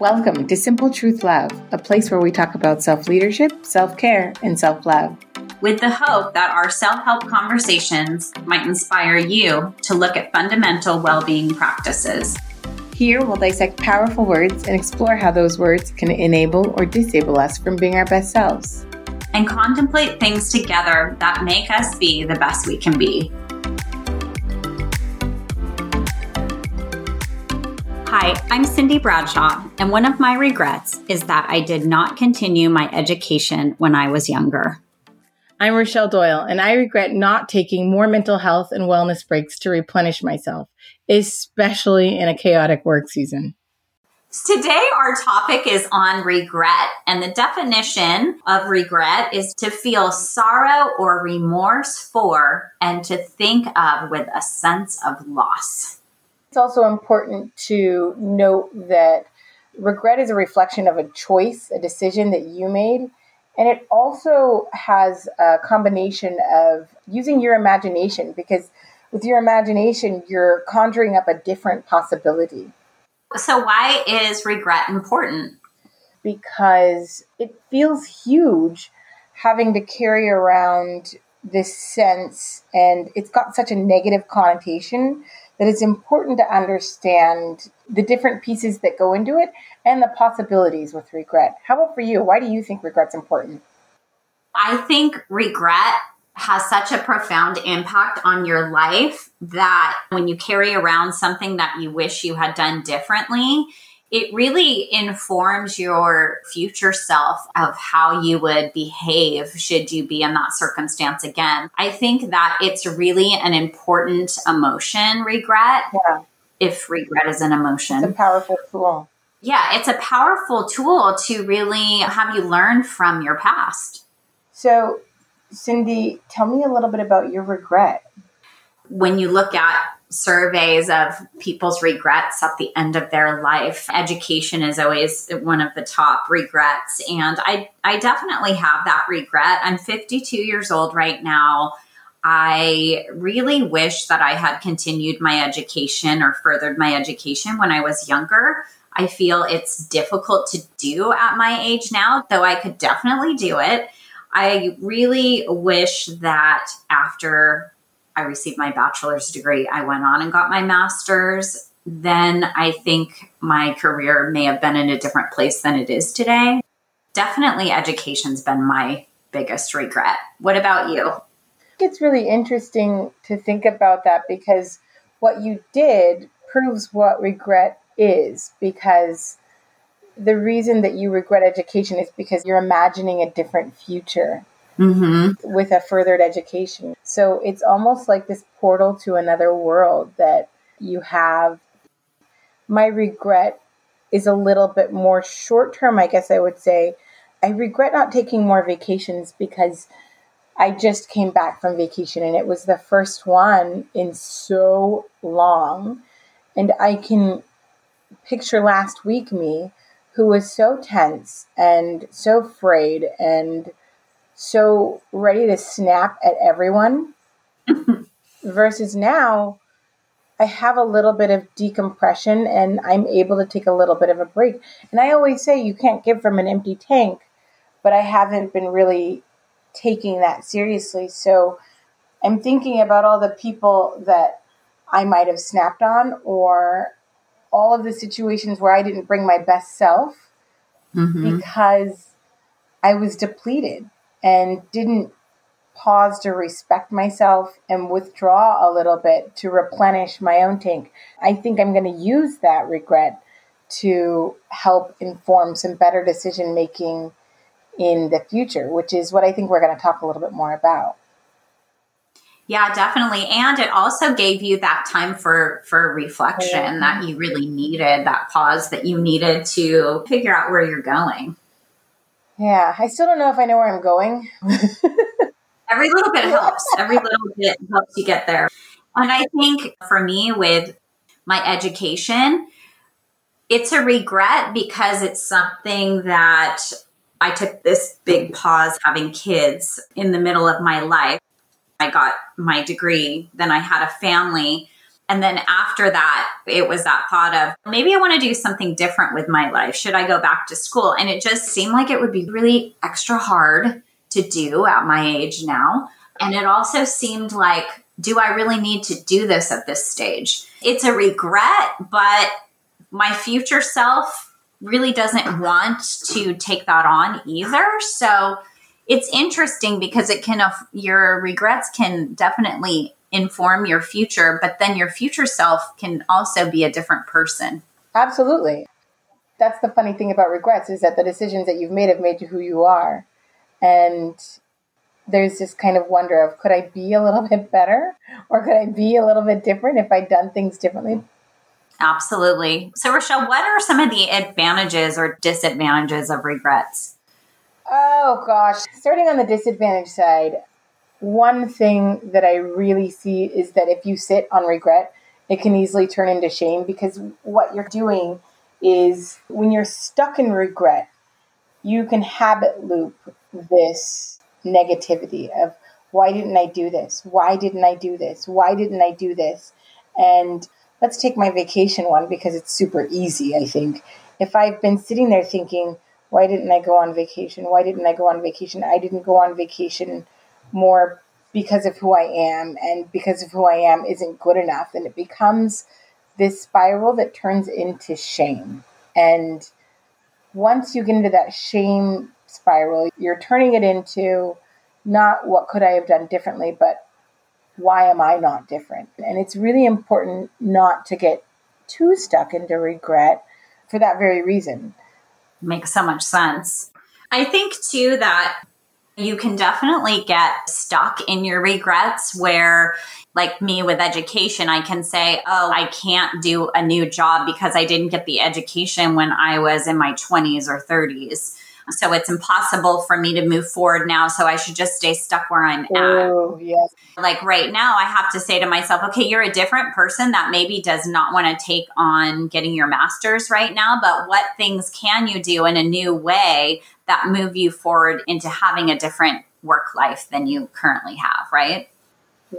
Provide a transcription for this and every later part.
Welcome to Simple Truth Love, a place where we talk about self leadership, self care, and self love. With the hope that our self help conversations might inspire you to look at fundamental well being practices. Here, we'll dissect powerful words and explore how those words can enable or disable us from being our best selves. And contemplate things together that make us be the best we can be. Hi, I'm Cindy Bradshaw, and one of my regrets is that I did not continue my education when I was younger. I'm Rochelle Doyle, and I regret not taking more mental health and wellness breaks to replenish myself, especially in a chaotic work season. Today, our topic is on regret, and the definition of regret is to feel sorrow or remorse for and to think of with a sense of loss. It's also important to note that regret is a reflection of a choice, a decision that you made. And it also has a combination of using your imagination because with your imagination, you're conjuring up a different possibility. So, why is regret important? Because it feels huge having to carry around this sense, and it's got such a negative connotation that it's important to understand the different pieces that go into it and the possibilities with regret. How about for you? Why do you think regret's important? I think regret has such a profound impact on your life that when you carry around something that you wish you had done differently, it really informs your future self of how you would behave should you be in that circumstance again. I think that it's really an important emotion, regret. Yeah. If regret is an emotion, it's a powerful tool. Yeah, it's a powerful tool to really have you learn from your past. So, Cindy, tell me a little bit about your regret. When you look at surveys of people's regrets at the end of their life. Education is always one of the top regrets. And I, I definitely have that regret. I'm 52 years old right now. I really wish that I had continued my education or furthered my education when I was younger. I feel it's difficult to do at my age now, though I could definitely do it. I really wish that after I received my bachelor's degree. I went on and got my master's. Then I think my career may have been in a different place than it is today. Definitely, education's been my biggest regret. What about you? It's really interesting to think about that because what you did proves what regret is because the reason that you regret education is because you're imagining a different future mm-hmm. with a furthered education. So it's almost like this portal to another world that you have. My regret is a little bit more short term, I guess I would say. I regret not taking more vacations because I just came back from vacation and it was the first one in so long. And I can picture last week me who was so tense and so afraid and so ready to snap at everyone versus now I have a little bit of decompression and I'm able to take a little bit of a break. And I always say you can't give from an empty tank, but I haven't been really taking that seriously. So I'm thinking about all the people that I might have snapped on or all of the situations where I didn't bring my best self mm-hmm. because I was depleted and didn't pause to respect myself and withdraw a little bit to replenish my own tank. I think I'm going to use that regret to help inform some better decision making in the future, which is what I think we're going to talk a little bit more about. Yeah, definitely. And it also gave you that time for for reflection mm-hmm. that you really needed, that pause that you needed to figure out where you're going. Yeah, I still don't know if I know where I'm going. Every little bit helps. Every little bit helps you get there. And I think for me, with my education, it's a regret because it's something that I took this big pause having kids in the middle of my life. I got my degree, then I had a family. And then after that, it was that thought of maybe I want to do something different with my life. Should I go back to school? And it just seemed like it would be really extra hard to do at my age now. And it also seemed like, do I really need to do this at this stage? It's a regret, but my future self really doesn't want to take that on either. So it's interesting because it can, your regrets can definitely inform your future, but then your future self can also be a different person. Absolutely. That's the funny thing about regrets is that the decisions that you've made have made you who you are. And there's this kind of wonder of could I be a little bit better or could I be a little bit different if I'd done things differently? Absolutely. So, Rochelle, what are some of the advantages or disadvantages of regrets? Oh, gosh. Starting on the disadvantage side, one thing that I really see is that if you sit on regret, it can easily turn into shame because what you're doing is when you're stuck in regret, you can habit loop this negativity of why didn't I do this? Why didn't I do this? Why didn't I do this? And let's take my vacation one because it's super easy, I think. If I've been sitting there thinking, why didn't I go on vacation? Why didn't I go on vacation? I didn't go on vacation more because of who I am, and because of who I am isn't good enough. And it becomes this spiral that turns into shame. And once you get into that shame spiral, you're turning it into not what could I have done differently, but why am I not different? And it's really important not to get too stuck into regret for that very reason. Makes so much sense. I think too that you can definitely get stuck in your regrets where like me with education, I can say, oh, I can't do a new job because I didn't get the education when I was in my 20s or 30s. So it's impossible for me to move forward now. So I should just stay stuck where I'm oh, at. Yes. Like right now, I have to say to myself, okay, you're a different person that maybe does not want to take on getting your master's right now. But what things can you do in a new way that move you forward into having a different work life than you currently have, right?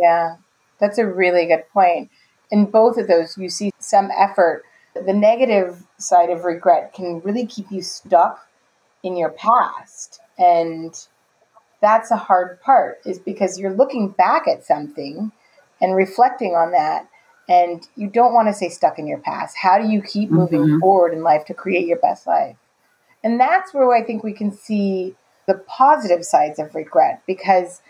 Yeah, that's a really good point. In both of those, you see some effort. The negative side of regret can really keep you stuck in your past. And that's a hard part, is because you're looking back at something and reflecting on that. And you don't want to stay stuck in your past. How do you keep moving mm-hmm. forward in life to create your best life? And that's where I think we can see the positive sides of regret because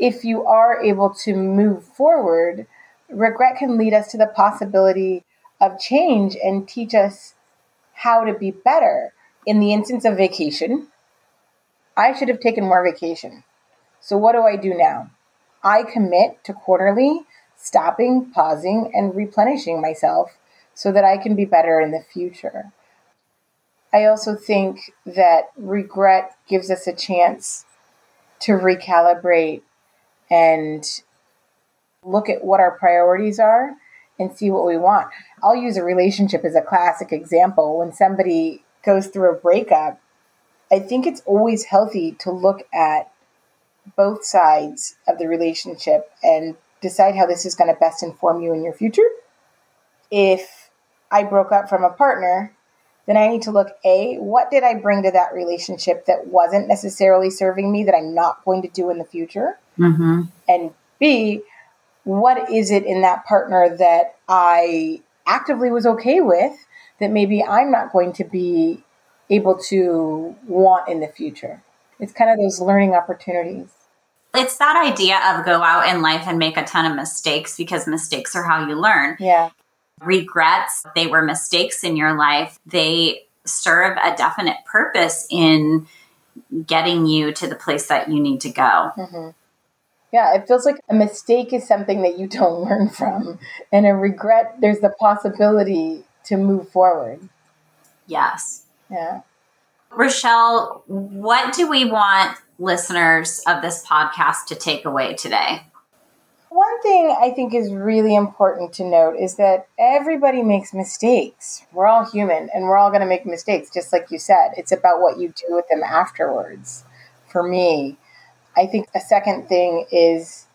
if you are able to move forward, regret can lead us to the possibility of change and teach us how to be better in the instance of vacation, I should have taken more vacation. So what do I do now? I commit to quarterly stopping, pausing, and replenishing myself so that I can be better in the future. I also think that regret gives us a chance to recalibrate and look at what our priorities are and see what we want. I'll use a relationship as a classic example. When somebody goes through a breakup, I think it's always healthy to look at both sides of the relationship and decide how this is going to best inform you in your future. If I broke up from a partner, then I need to look A, what did I bring to that relationship that wasn't necessarily serving me that I'm not going to do in the future? Mm-hmm. And B, what is it in that partner that I actively was okay with that maybe I'm not going to be able to want in the future. It's kind of those learning opportunities. It's that idea of go out in life and make a ton of mistakes because mistakes are how you learn. Yeah. Regrets, they were mistakes in your life. They serve a definite purpose in getting you to the place that you need to go. Mm-hmm. Yeah, it feels like a mistake is something that you don't learn from. And a regret, there's the possibility to move forward. Yes. Yeah. Rochelle, what do we want listeners of this podcast to take away today? One thing I think is really important to note is that everybody makes mistakes. We're all human and we're all going to make mistakes, just like you said. It's about what you do with them afterwards. For me, I think a second thing is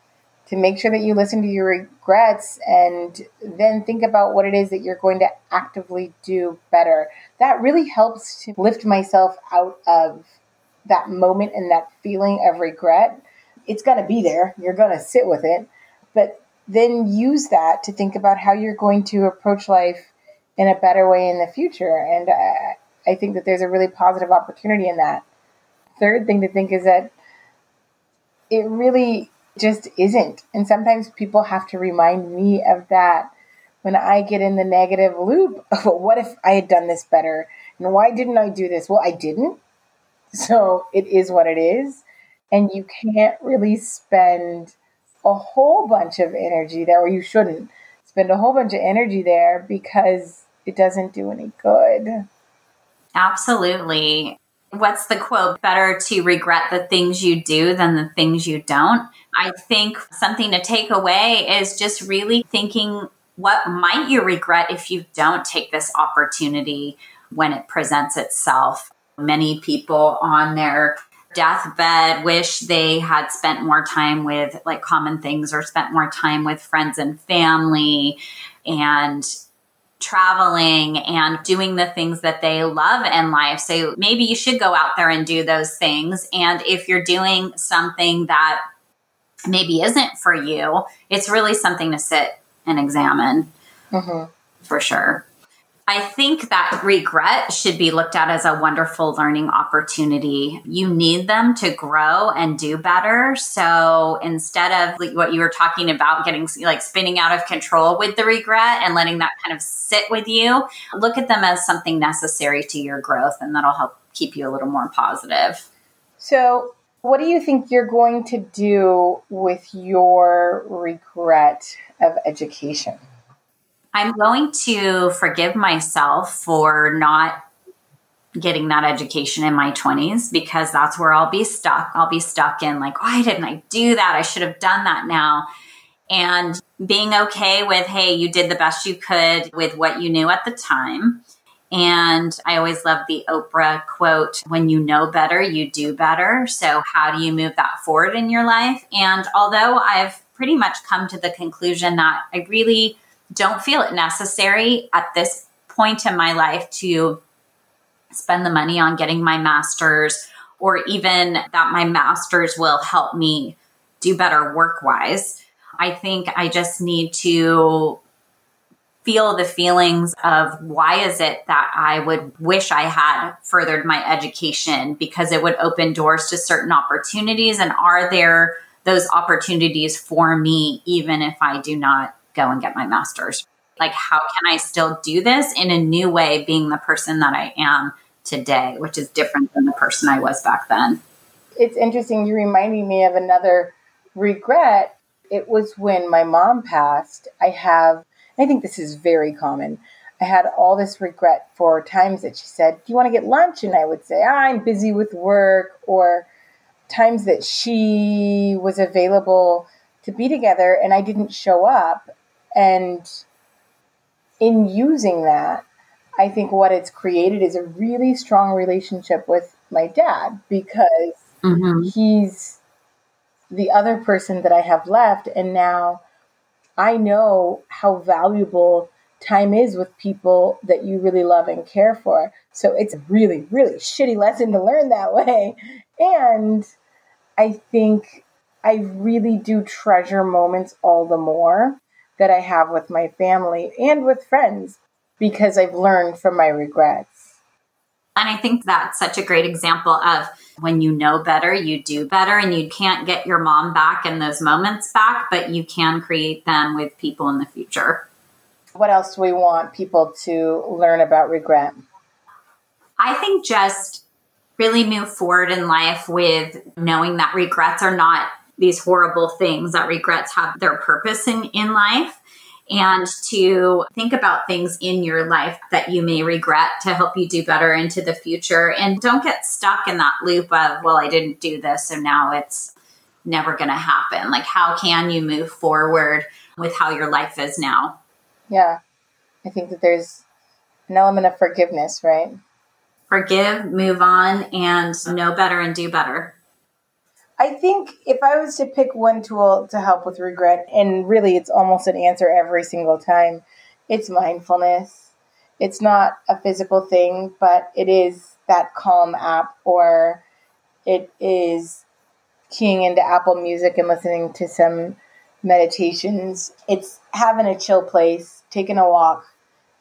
to make sure that you listen to your regrets and then think about what it is that you're going to actively do better. That really helps to lift myself out of that moment and that feeling of regret. It's going to be there. You're going to sit with it. But then use that to think about how you're going to approach life in a better way in the future. And I, I think that there's a really positive opportunity in that. Third thing to think is that it really just isn't. And sometimes people have to remind me of that when I get in the negative loop of what if I had done this better? And why didn't I do this? Well, I didn't. So it is what it is. And you can't really spend a whole bunch of energy there, or you shouldn't spend a whole bunch of energy there because it doesn't do any good. Absolutely. What's the quote? Better to regret the things you do than the things you don't. I think something to take away is just really thinking what might you regret if you don't take this opportunity when it presents itself. Many people on their deathbed wish they had spent more time with like common things or spent more time with friends and family and traveling and doing the things that they love in life. So maybe you should go out there and do those things. And if you're doing something that maybe isn't for you, it's really something to sit and examine mm-hmm. for sure. I think that regret should be looked at as a wonderful learning opportunity. You need them to grow and do better. So instead of what you were talking about, getting like spinning out of control with the regret and letting that kind of sit with you, look at them as something necessary to your growth, and that'll help keep you a little more positive. So, what do you think you're going to do with your regret of education? I'm going to forgive myself for not getting that education in my 20s because that's where I'll be stuck. I'll be stuck in like, why didn't I do that? I should have done that now. And being okay with, hey, you did the best you could with what you knew at the time. And I always love the Oprah quote when you know better, you do better. So, how do you move that forward in your life? And although I've pretty much come to the conclusion that I really don't feel it necessary at this point in my life to spend the money on getting my master's or even that my master's will help me do better work wise. I think I just need to feel the feelings of why is it that I would wish I had furthered my education because it would open doors to certain opportunities and are there those opportunities for me even if I do not go and get my master's. Like, how can I still do this in a new way, being the person that I am today, which is different than the person I was back then? It's interesting. You're reminding me of another regret. It was when my mom passed. I have, I think this is very common. I had all this regret for times that she said, Do you want to get lunch? And I would say, ah, I'm busy with work, or times that she was available to be together and I didn't show up. And in using that, I think what it's created is a really strong relationship with my dad because mm-hmm. he's the other person that I have left. And now I know how valuable time is with people that you really love and care for. So it's a really, really shitty lesson to learn that way. And I think I really do treasure moments all the more that I have with my family and with friends because I've learned from my regrets. And I think that's such a great example of when you know better, you do better, and you can't get your mom back in those moments back, but you can create them with people in the future. What else do we want people to learn about regret? I think just really move forward in life with knowing that regrets are not these horrible things that regrets have their purpose in, in life and to think about things in your life that you may regret to help you do better into the future. And don't get stuck in that loop of, well, I didn't do this, so now it's never going to happen. Like, how can you move forward with how your life is now? Yeah. I think that there's an element of forgiveness, right? Forgive, move on, and know better and do better. I think if I was to pick one tool to help with regret, and really it's almost an answer every single time, it's mindfulness. It's not a physical thing, but it is that Calm app, or it is keying into Apple Music and listening to some meditations. It's having a chill place, taking a walk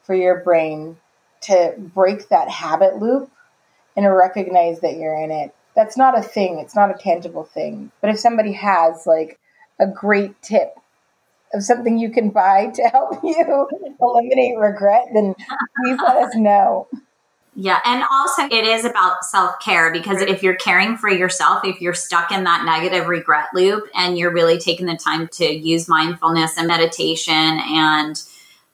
for your brain to break that habit loop and recognize that you're in it that's not a thing. It's not a tangible thing. But if somebody has like a great tip of something you can buy to help you eliminate regret, then please let us know. Yeah. And also, it is about self care because if you're caring for yourself, if you're stuck in that negative regret loop and you're really taking the time to use mindfulness and meditation and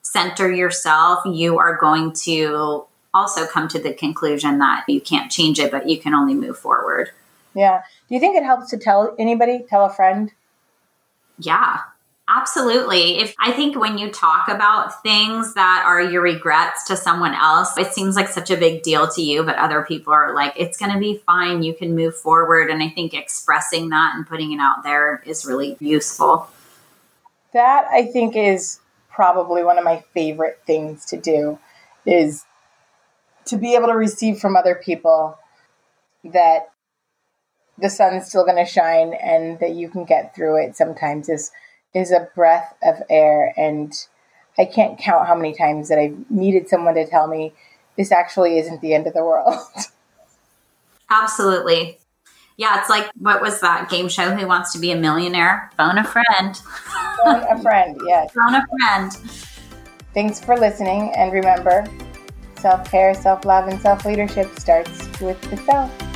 center yourself, you are going to also come to the conclusion that you can't change it, but you can only move forward. Yeah. Do you think it helps to tell anybody, tell a friend? Yeah. Absolutely. If I think when you talk about things that are your regrets to someone else, it seems like such a big deal to you, but other people are like, it's going to be fine. You can move forward. And I think expressing that and putting it out there is really useful. That I think is probably one of my favorite things to do is to be able to receive from other people that the sun's still going to shine and that you can get through it sometimes is is a breath of air and I can't count how many times that I've needed someone to tell me this actually isn't the end of the world. Absolutely. Yeah, it's like what was that game show? Who wants to be a millionaire? Phone a friend. Phone a friend, yes. Phone a friend. Thanks for listening and remember Self care, self love, and self leadership starts with the self.